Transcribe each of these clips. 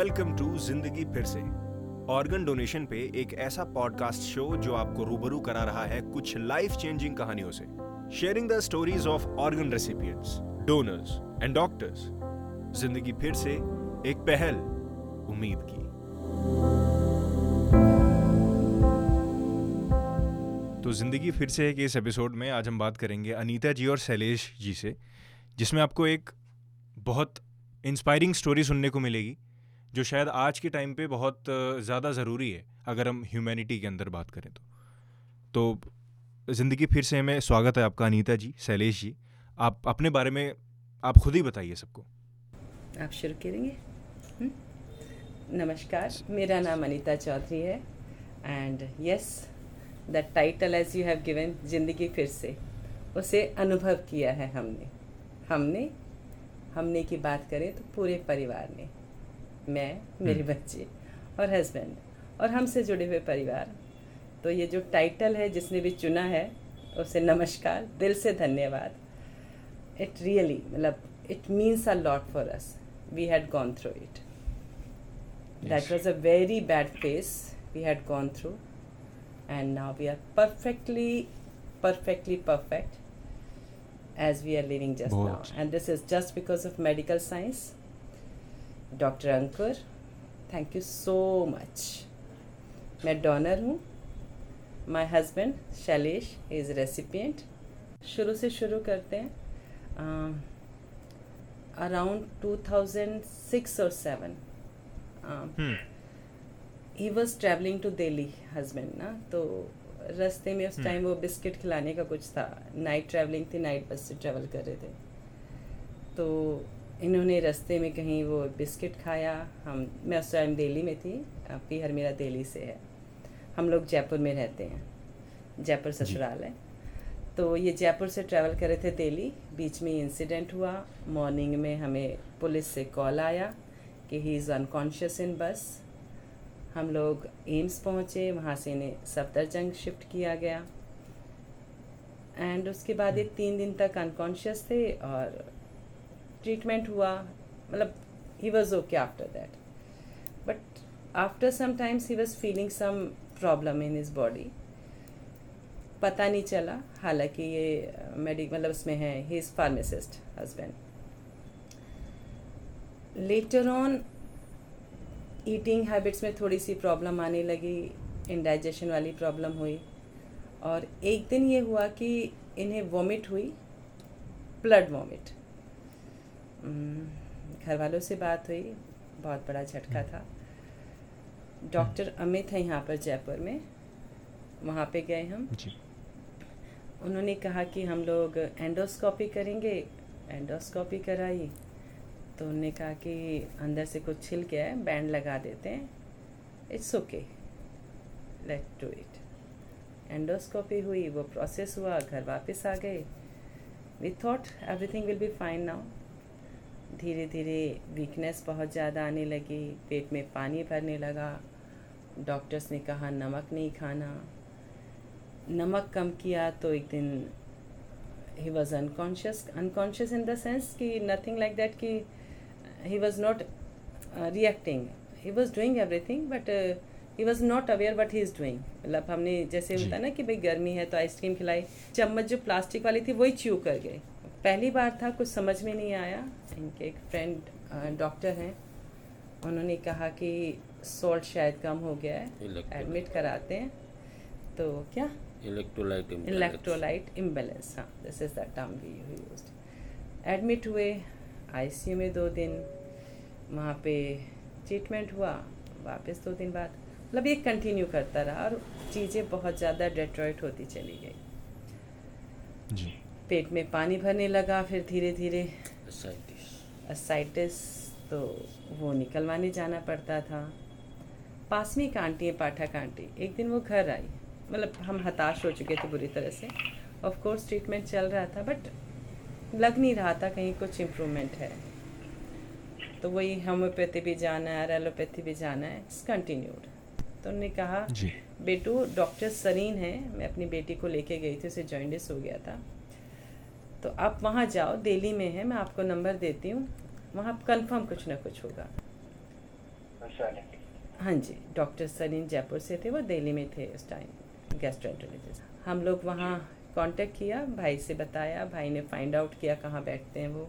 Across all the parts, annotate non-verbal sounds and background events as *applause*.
Welcome to ज़िंदगी फिर से। ऑर्गन डोनेशन पे एक ऐसा पॉडकास्ट शो जो आपको रूबरू करा रहा है कुछ लाइफ चेंजिंग कहानियों से। Sharing the stories of organ recipients donors and doctors ज़िंदगी फिर से एक पहल, उम्मीद की। तो ज़िंदगी फिर से के इस एपिसोड में आज हम बात करेंगे अनीता जी और शैलेश जी से, जिसमें आपको एक बहुत इंस्पायरिंग स्टोरी सुनने को मिलेगी। जो शायद आज के टाइम पे बहुत ज़्यादा ज़रूरी है, अगर हम ह्यूमैनिटी के अंदर बात करें तो। तो ज़िंदगी फिर से हमें स्वागत है आपका अनीता जी, शैलेश जी। आप अपने बारे में, आप खुद ही बताइए सबको। आप शुरू करेंगे? हम्म? नमस्कार, मेरा नाम अनीता चौधरी है and yes the title as you have given ज़िंदगी फिर से, उसे अनुभव किया है हमने। हमने हमने की बात करें तो पूरे परिवार ने। मैं मेरे हम्म। बच्चे और हस्बैंड और हमसे जुड़े हुए परिवार तो ये जो टाइटल है जिसने भी चुना है उसे नमस्कार दिल से धन्यवाद इट रियली मतलब it means a lot for us we had gone through it that was a very bad phase we had gone through and now we are perfectly perfectly perfect as we are living just now. And this is just because of medical science. Dr. Ankur thank you so much मैं donor हूँ। My husband Shailesh is recipient शुरू से शुरू करते हैं। Around two thousand six और seven he was travelling to Delhi husband ना? तो रास्ते में उस टाइम हम्म। वो बिस्किट खिलाने का कुछ था। नाइट ट्रैवलिंग थी नाइट बस से ट्रैवल कर रहे थे। तो इन्होंने रास्ते में कहीं वो बिस्किट खाया। हम मैं उस टाइम दिल्ली में थी पीहर मेरा दिल्ली से है। हम लोग जयपुर में रहते हैं जयपुर ससुराल है। तो ये जयपुर से ट्रैवल कर रहे थे दिल्ली। बीच में इंसिडेंट हुआ। मॉर्निंग में हमें पुलिस से कॉल आया कि ही इज़ अनकॉन्शियस इन बस हम लोग एम्स पहुँचे। वहाँ से इन्हें सफदरजंग शिफ्ट किया गया। एंड उसके बाद ये तीन दिन तक अनकॉन्शियस थे और ट्रीटमेंट हुआ मतलब he was okay after that but after some times he was feeling some problem in his body पता नहीं चला, हालाँकि ये मेडिक मतलब उसमें है he is pharmacist husband later on eating habits में थोड़ी सी प्रॉब्लम आने लगी इंडाइजेशन वाली प्रॉब्लम हुई. और एक दिन ये हुआ कि इन्हें वॉमिट हुई ब्लड वॉमिट घर वालों से बात हुई बहुत बड़ा झटका था। डॉक्टर अमित है यहाँ पर जयपुर में वहाँ पे गए हम। जी। उन्होंने कहा कि हम लोग एंडोस्कोपी करेंगे एंडोस्कोपी कराई तो उन्होंने कहा कि अंदर से कुछ छिल गया है बैंड लगा देते हैं। It's okay let do it endoscopy हुई वो प्रोसेस हुआ घर वापस आ गए। We thought everything will be fine now धीरे धीरे वीकनेस बहुत ज़्यादा आने लगी पेट में पानी भरने लगा। डॉक्टर्स ने कहा नमक नहीं खाना। नमक कम किया तो एक दिन he was unconscious unconscious in the sense कि नथिंग लाइक दैट कि he was not reacting he was doing but uh, he was not aware but he is doing मतलब हमने जैसे होता है ना कि भाई गर्मी है तो आइसक्रीम खिलाई। चम्मच जो प्लास्टिक वाली थी वही च्यू कर गए। पहली बार था कुछ समझ में नहीं आया। इनके एक फ्रेंड डॉक्टर हैं। उन्होंने कहा कि सॉल्ट शायद कम हो गया है। एडमिट कराते हैं। तो क्या? इलेक्ट्रोलाइट इलेक्ट्रोलाइट इम्बेलेंस हाँ this is the term we use admit हुए आईसीयू में दो दिन वहाँ पे ट्रीटमेंट हुआ वापस दो दिन बाद। मतलब ये कंटिन्यू करता रहा और चीज़ें बहुत ज़्यादा डेट्रॉइट होती चली गई। जी। पेट में पानी भरने लगा फिर धीरे धीरे असाइटिस तो वो निकलवाने जाना पड़ता था। पास में एक आंटी है पाठक आंटी। एक दिन वो घर आई। मतलब हम हताश हो चुके थे बुरी तरह से। ऑफ़ कोर्स ट्रीटमेंट चल रहा था बट लग नहीं रहा था कहीं कुछ इम्प्रूवमेंट है। तो वही होम्योपैथी भी जाना है एलोपैथी भी जाना है इट्स कंटिन्यूड तो उन्होंने कहा बेटू डॉक्टर सरीन है मैं अपनी बेटी को लेके गई थी उसे जॉइंडिस हो गया था। तो आप वहाँ जाओ, दिल्ली में है, मैं आपको नंबर देती हूँ, वहाँ कंफर्म कुछ ना कुछ होगा। हाँ जी डॉक्टर सलीम जयपुर से थे, वो दिल्ली में थे उस टाइम गैस्ट्रोएंटरोलॉजिस्ट हम लोग वहाँ कांटेक्ट किया, भाई से बताया, भाई ने फाइंड आउट किया कहाँ बैठते हैं वो।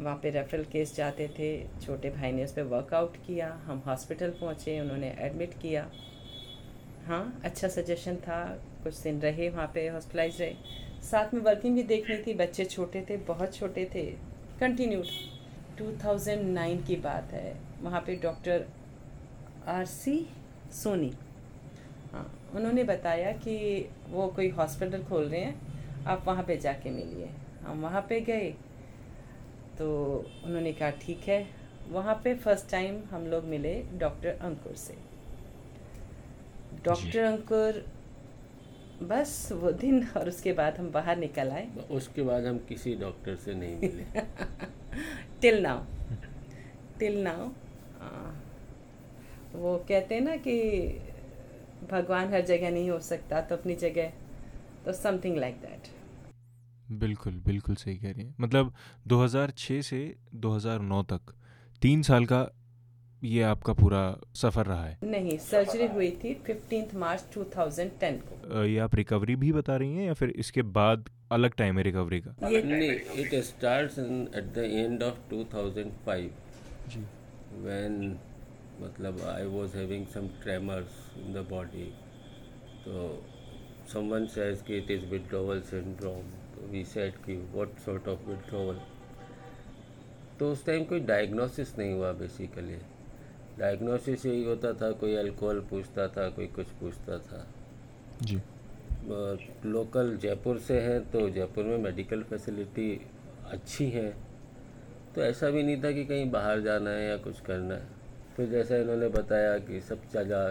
वहाँ पे रेफरल केस जाते थे, छोटे भाई ने उस पर वर्कआउट किया, हम हॉस्पिटल पहुँचे, उन्होंने एडमिट किया। हाँ। अच्छा सजेशन था कुछ दिन रहे वहाँ पे हॉस्पिटलाइज रहे। साथ में वर्किंग भी देखनी थी बच्चे छोटे थे बहुत छोटे थे। कंटिन्यूड 2009 की बात है। वहाँ पे डॉक्टर आर सी सोनी हाँ। उन्होंने बताया कि वो कोई हॉस्पिटल खोल रहे हैं आप वहाँ पे जाके मिलिए। हम वहाँ पे गए तो उन्होंने कहा ठीक है। वहाँ पे फ़र्स्ट टाइम हम लोग मिले डॉक्टर अंकुर से। डॉक्टर अंकुर बस वो दिन और उसके बाद हम बाहर निकल आए। उसके बाद हम किसी डॉक्टर से नहीं मिले। टिल नाउ टिल नाउ वो कहते हैं ना कि भगवान हर जगह नहीं हो सकता तो अपनी जगह तो समथिंग लाइक दैट बिल्कुल बिल्कुल सही कह रही हैं। मतलब 2006 से 2009 तक तीन साल का ये आपका पूरा सफ़र रहा है? नहीं सर्जरी हुई थी फिफ्टींथ मार्च 2010 को। ये आप रिकवरी भी बता रही हैं या फिर इसके बाद अलग टाइम है रिकवरी का? नहीं it starts at the end of 2005 जी। व्हेन मतलब I was having some tremors in the body तो समवन सेज कि इट इज़ विड्रॉवल सिंड्रोम तो वी सेड कि व्हाट सॉर्ट ऑफ़ विड्रॉवल तो उस टाइम कोई डायग्नोसिस नहीं हुआ बेसिकली डायग्नोसिस यही होता था कोई अल्कोहल पूछता था कोई कुछ पूछता था। जी। लोकल जयपुर से हैं तो जयपुर में मेडिकल फैसिलिटी अच्छी है। तो ऐसा भी नहीं था कि कहीं बाहर जाना है या कुछ करना है। फिर जैसा इन्होंने बताया कि सब चला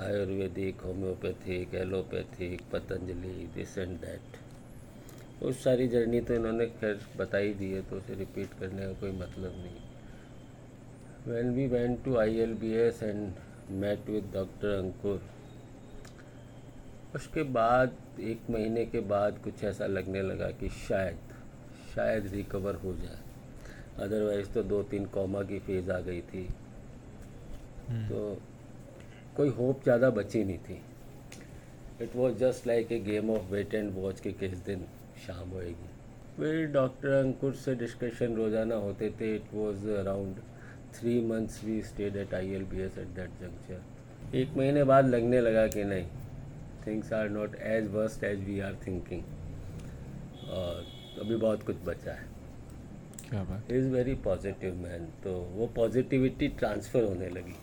Ayurvedic homeopathic allopathic Patanjali this and that उस सारी जर्नी तो इन्होंने खैर बताई दी है तो उसे रिपीट करने का कोई मतलब नहीं। When we went to ILBS and met with Dr. अंकुर उसके बाद एक महीने के बाद कुछ ऐसा लगने लगा कि शायद शायद रिकवर हो जाए अदरवाइज़ तो दो तीन कॉमा की फ़ेज़ आ गई थी hmm. तो कोई होप ज़्यादा बची नहीं थी it was just like a game of wait and watch के किस दिन शाम होएगी फिर डॉक्टर अंकुर से डिस्कशन रोज़ाना होते थे it was around three months we stayed at I L B S at that juncture एक महीने बाद लगने लगा कि नहीं things are not as worst as we are thinking और अभी बहुत कुछ बचा है। क्या बात? इज़ वेरी पॉजिटिव मैन तो वो पॉजिटिविटी ट्रांसफ़र होने लगी।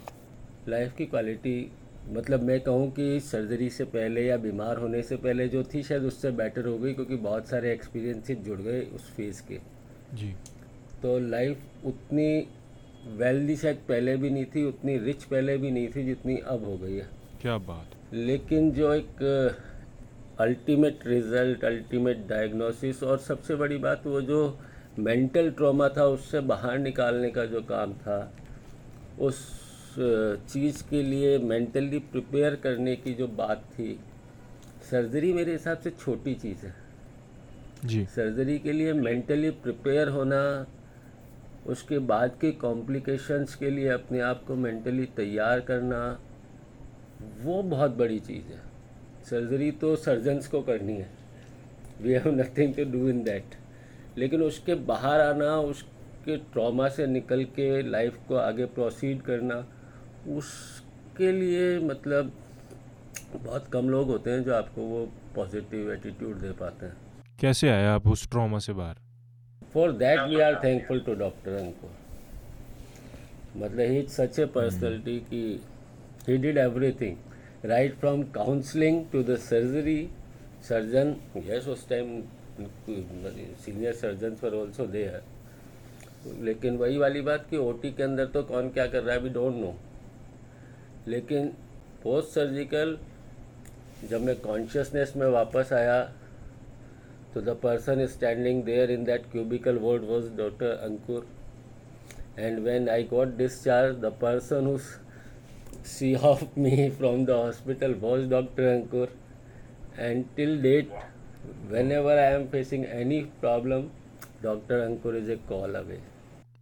लाइफ की क्वालिटी मतलब मैं कहूँ कि सर्जरी से पहले या बीमार होने से पहले जो थी शायद उससे बेटर हो गई क्योंकि बहुत सारे एक्सपीरियंसेस जुड़ गए उस फ़ेज़ के। जी। तो लाइफ उतनी वेल्दी शायद पहले भी नहीं थी उतनी रिच पहले भी नहीं थी जितनी अब हो गई है। क्या बात। लेकिन जो एक अल्टीमेट रिज़ल्ट अल्टीमेट डायग्नोसिस और सबसे बड़ी बात वो जो मेंटल ट्रॉमा था उससे बाहर निकालने का जो काम था उस चीज़ के लिए मेंटली प्रिपेयर करने की जो बात थी सर्जरी मेरे हिसाब से छोटी चीज़ है। जी। सर्जरी के लिए मेंटली प्रिपेयर होना उसके बाद के कॉम्प्लिकेशंस के लिए अपने आप को मेंटली तैयार करना, वो बहुत बड़ी चीज़ है। सर्जरी तो सर्जन्स को करनी है। We have nothing to do in that लेकिन उसके बाहर आना, उसके ट्रॉमा से निकल के लाइफ को आगे प्रोसीड करना, उसके लिए मतलब बहुत कम लोग होते हैं जो आपको वो पॉजिटिव एटीट्यूड दे पाते हैं। कैसे आया आप उस ट्रॉमा से बाहर? For that we are thankful to Dr. Ankur. मतलब ही सच ए पर्सनैलिटी की he did everything right from counselling to the surgery surgeon yes उस टाइम सीनियर सर्जन पर ऑल्सो दे है लेकिन वही वाली बात कि ओटी के अंदर तो कौन क्या कर रहा है अभी डोंट नो लेकिन पोस्ट सर्जिकल जब मैं कॉन्शियसनेस में वापस आया So the person standing there in that cubicle ward was Dr. Ankur. And when I got discharged, the person who see off me from the hospital was Dr. Ankur. And till date, whenever I am facing any problem, Dr. Ankur is a call away.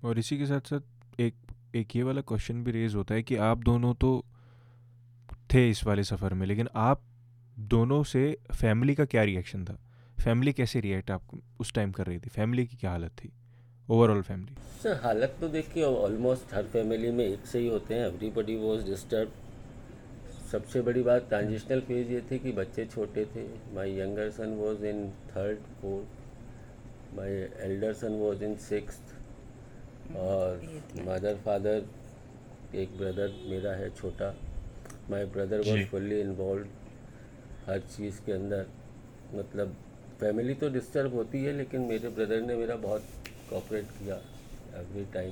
और इसी के साथ साथ एक एक ये वाला question भी रेज होता है कि आप दोनों तो थे इस वाले सफ़र में लेकिन आप दोनों से फैमिली का क्या रिएक्शन था फैमिली कैसे रिएक्ट आप उस टाइम कर रही थी? फैमिली की क्या हालत थी? ओवरऑल फैमिली सर हालत तो देखिए ऑलमोस्ट हर फैमिली में एक से ही होते हैं। एवरीबडी वॉज़ डिस्टर्ब सबसे बड़ी बात ट्रांजिशनल फ़ेज़ ये थी कि बच्चे छोटे थे। My younger son was in third fourth my elder son was in six और मदर फादर एक ब्रदर मेरा है छोटा। My brother was fully involve हर चीज़ के अंदर। मतलब फैमिली तो डिस्टर्ब होती है लेकिन मेरे ब्रदर ने मेरा बहुत कॉपरेट किया एवरी टाइम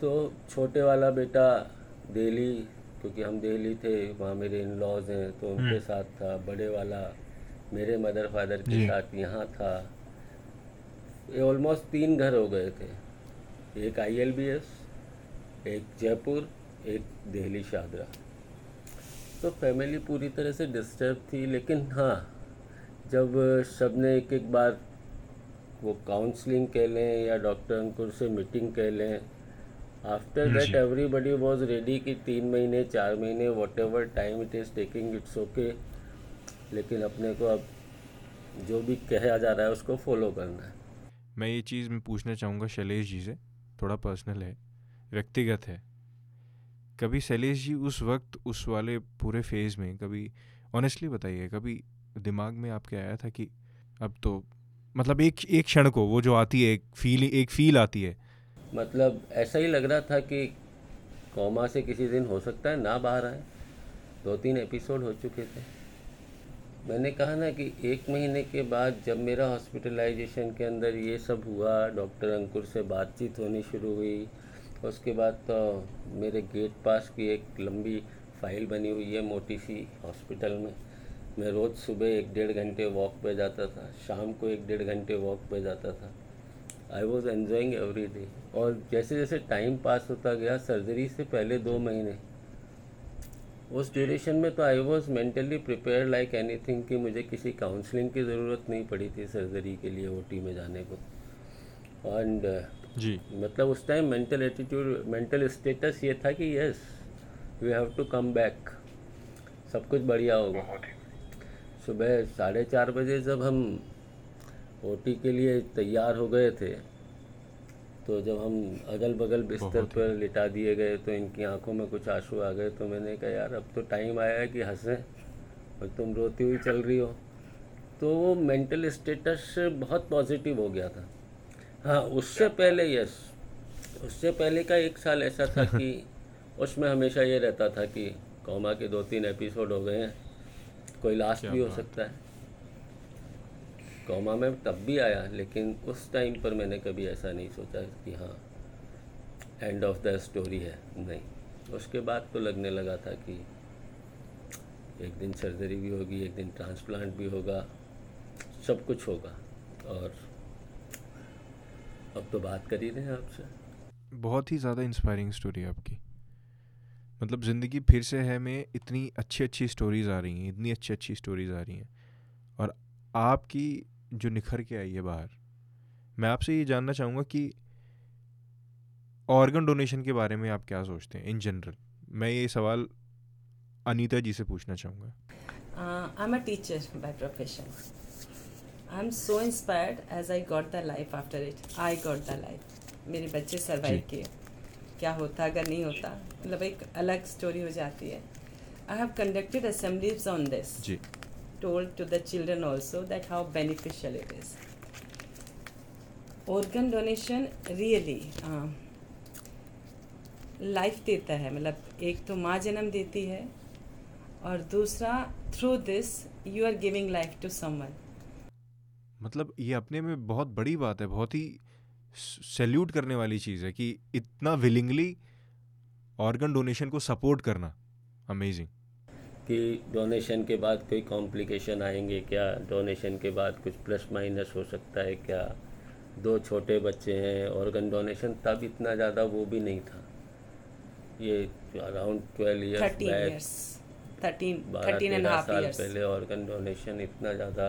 तो छोटे वाला बेटा दिल्ली क्योंकि हम दिल्ली थे वहाँ मेरे इन लॉज हैं तो उनके हम्म। साथ था बड़े वाला मेरे मदर फादर के साथ यहाँ था. ये ऑलमोस्ट तीन घर हो गए थे. एक आईएलबीएस एक जयपुर एक दिल्ली शादरा तो फैमिली पूरी तरह से डिस्टर्ब थी लेकिन हाँ जब सबने एक एक बार वो काउंसलिंग कह लें या डॉक्टर अंकुर से मीटिंग कह लें after that everybody was ready कि तीन महीने चार महीने whatever time it is taking it's okay लेकिन अपने को अब जो भी कहा जा रहा है उसको फॉलो करना है। मैं ये चीज़ मैं पूछना चाहूँगा शैलेश जी से थोड़ा पर्सनल है व्यक्तिगत है। कभी शैलेश जी उस वक्त उस वाले पूरे फ़ेज़ में कभी ऑनेस्टली बताइए कभी दिमाग में आपके आया था कि अब तो मतलब एक एक क्षण को वो जो आती है, एक फील एक फील आती है। मतलब ऐसा ही लग रहा था कि कौमा से किसी दिन हो सकता है ना बाहर आए। दो तीन एपिसोड हो चुके थे। मैंने कहा ना कि एक महीने के बाद जब मेरा हॉस्पिटलाइजेशन के अंदर ये सब हुआ डॉक्टर अंकुर से बातचीत होनी शुरू हुई, उसके बाद तो मेरे गेट पास की एक लंबी फ़ाइल बनी हुई है मोटी सी हॉस्पिटल में। मैं रोज़ सुबह एक डेढ़ घंटे वॉक पे जाता था शाम को एक डेढ़ घंटे वॉक पे जाता था। I was enjoying every day और जैसे जैसे टाइम पास होता गया सर्जरी से पहले दो महीने उस ड्यूरेशन में तो I was mentally prepare like anything कि मुझे किसी काउंसलिंग की ज़रूरत नहीं पड़ी थी सर्जरी के लिए ओटी में जाने को। एंड जी। मतलब उस time mental attitude mental status ये था कि yes we have to come back सब कुछ बढ़िया होगा। सुबह साढ़े चार बजे जब हम ओटी के लिए तैयार हो गए थे तो जब हम अगल बगल बिस्तर पर लिटा दिए गए तो इनकी आँखों में कुछ आँसू आ गए तो मैंने कहा यार अब तो टाइम आया है कि हंसें और तुम रोती हुई चल रही हो। तो वो मेंटल स्टेटस बहुत पॉजिटिव हो गया था। हाँ उससे पहले यस उससे पहले का एक साल ऐसा था कि *laughs* उसमें हमेशा ये रहता था कि कौमा के दो तीन एपिसोड हो गए हैं। कोई लास्ट भी हो सकता है। कौमा में तब भी आया लेकिन उस टाइम पर मैंने कभी ऐसा नहीं सोचा कि हाँ एंड ऑफ़ द स्टोरी है। नहीं। उसके बाद तो लगने लगा था कि एक दिन सर्जरी भी होगी एक दिन ट्रांसप्लांट भी होगा सब कुछ होगा। और अब तो बात कर ही रहे हैं आपसे। बहुत ही ज़्यादा इंस्पायरिंग स्टोरी है आपकी। मतलब ज़िंदगी फिर से है में इतनी अच्छी अच्छी स्टोरीज़ आ रही हैं इतनी अच्छी अच्छी स्टोरीज़ आ रही हैं। और आपकी जो निखर के आई है बाहर मैं आपसे ये जानना चाहूँगा कि ऑर्गन डोनेशन के बारे में आप क्या सोचते हैं इन जनरल मैं ये सवाल अनीता जी से पूछना चाहूँगा। I am a teacher by profession I am so inspired as I got the life after it I got the life मेरे बच्चे सर्वाइव किए। क्या होता अगर नहीं होता मतलब एक अलग स्टोरी हो जाती है। I have conducted assemblies on this told to the children also that how beneficial it is. Organ donation really life uh, देता है। मतलब एक तो माँ जन्म देती है और दूसरा through this you are giving life to someone मतलब ये अपने में बहुत बड़ी बात है बहुत ही सैल्यूट करने वाली चीज़ है कि इतना विलिंगली ऑर्गन डोनेशन को सपोर्ट करना। अमेजिंग कि डोनेशन के बाद कोई कॉम्प्लिकेशन आएँगे क्या? डोनेशन के बाद कुछ प्लस माइनस हो सकता है क्या? दो छोटे बच्चे हैं ऑर्गन डोनेशन तब इतना ज़्यादा वो भी नहीं था। ये अराउंड ट्वेल्व ईयर्स बारह तेरह साल पहले ऑर्गन डोनेशन इतना ज़्यादा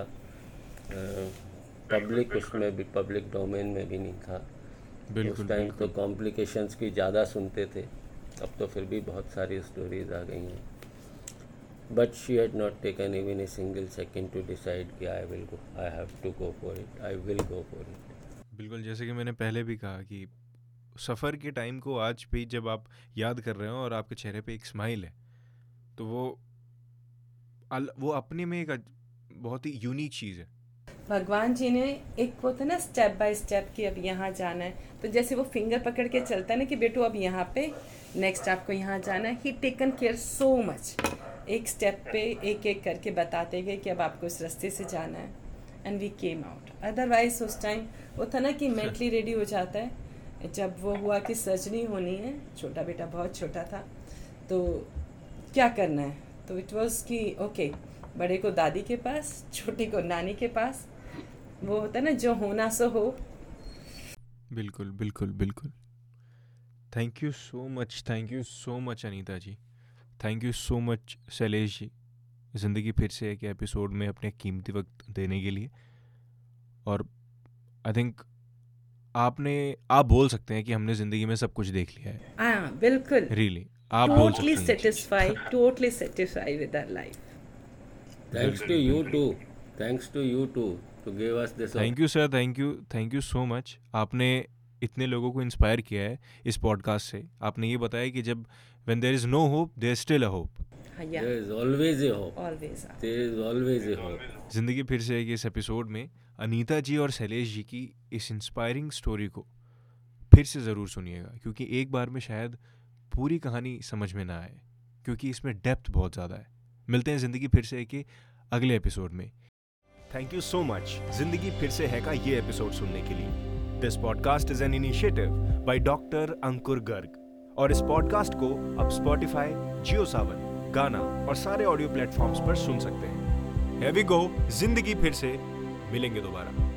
पब्लिक उसमें भी पब्लिक डोमेन में भी नहीं था। उस टाइम तो कॉम्प्लिकेशंस की ज़्यादा सुनते थे। अब तो फिर भी बहुत सारी स्टोरीज आ गई हैं। But she had not taken even a single second to decide कि I will go I have to go for it I will go for it बिल्कुल जैसे कि मैंने पहले भी कहा कि सफ़र के टाइम को आज भी जब आप याद कर रहे हो और आपके चेहरे पे एक स्माइल है तो वो वो अपने में एक बहुत ही यूनिक चीज़ है। भगवान जी ने एक वो था ना स्टेप बाय स्टेप कि अब यहाँ जाना है। तो जैसे वो फिंगर पकड़ के चलता है ना कि बेटो, अब यहाँ पे नेक्स्ट आपको यहाँ जाना है। He taken care so much एक स्टेप पे एक एक करके बताते गए कि अब आपको इस रास्ते से जाना है। And we came out otherwise उस टाइम वो था ना कि मेंटली रेडी हो जाता है। जब वो हुआ कि सर्जरी होनी है, छोटा बेटा बहुत छोटा था तो क्या करना है? तो इट वॉज़ कि ओके बड़े को दादी के पास, छोटे को नानी के पास वो होता है ना जो होना सो हो। बिल्कुल बिल्कुल बिल्कुल। Thank you so much thank you so much Anita ji thank you so much Shailesh ji ज़िंदगी फिर से एक एपिसोड में अपने कीमती वक्त देने के लिए। और आई थिंक आपने आप बोल सकते हैं कि हमने ज़िंदगी में सब कुछ देख लिया है। हाँ बिल्कुल। रियली आप बोल सकते हैं satisfied totally satisfied with our life thanks to you too. Thanks to you too. To give us this thank you sir thank you thank you so much आपने इतने लोगों को इंस्पायर किया है इस पॉडकास्ट से। आपने ये बताया कि जब when there is no hope there still a hope there is always hope always there is always hope ज़िंदगी फिर से एक इस एपिसोड में अनीता जी और शैलेश जी की इस इंस्पायरिंग स्टोरी को फिर से ज़रूर सुनिएगा क्योंकि एक बार में शायद पूरी कहानी समझ में ना आए क्योंकि इसमें डेप्थ बहुत ज़्यादा है। मिलते हैं ज़िंदगी फिर से एक अगले एपिसोड में। थैंक यू सो मच ज़िंदगी फिर से है का ये एपिसोड सुनने के लिए। This podcast is an initiative by doctor Ankur Garg और इस पॉडकास्ट को आप स्पॉटिफाई जियो सावन गाना और सारे ऑडियो प्लेटफॉर्म्स पर सुन सकते हैं। हैवी गो ज़िंदगी फिर से। मिलेंगे दोबारा।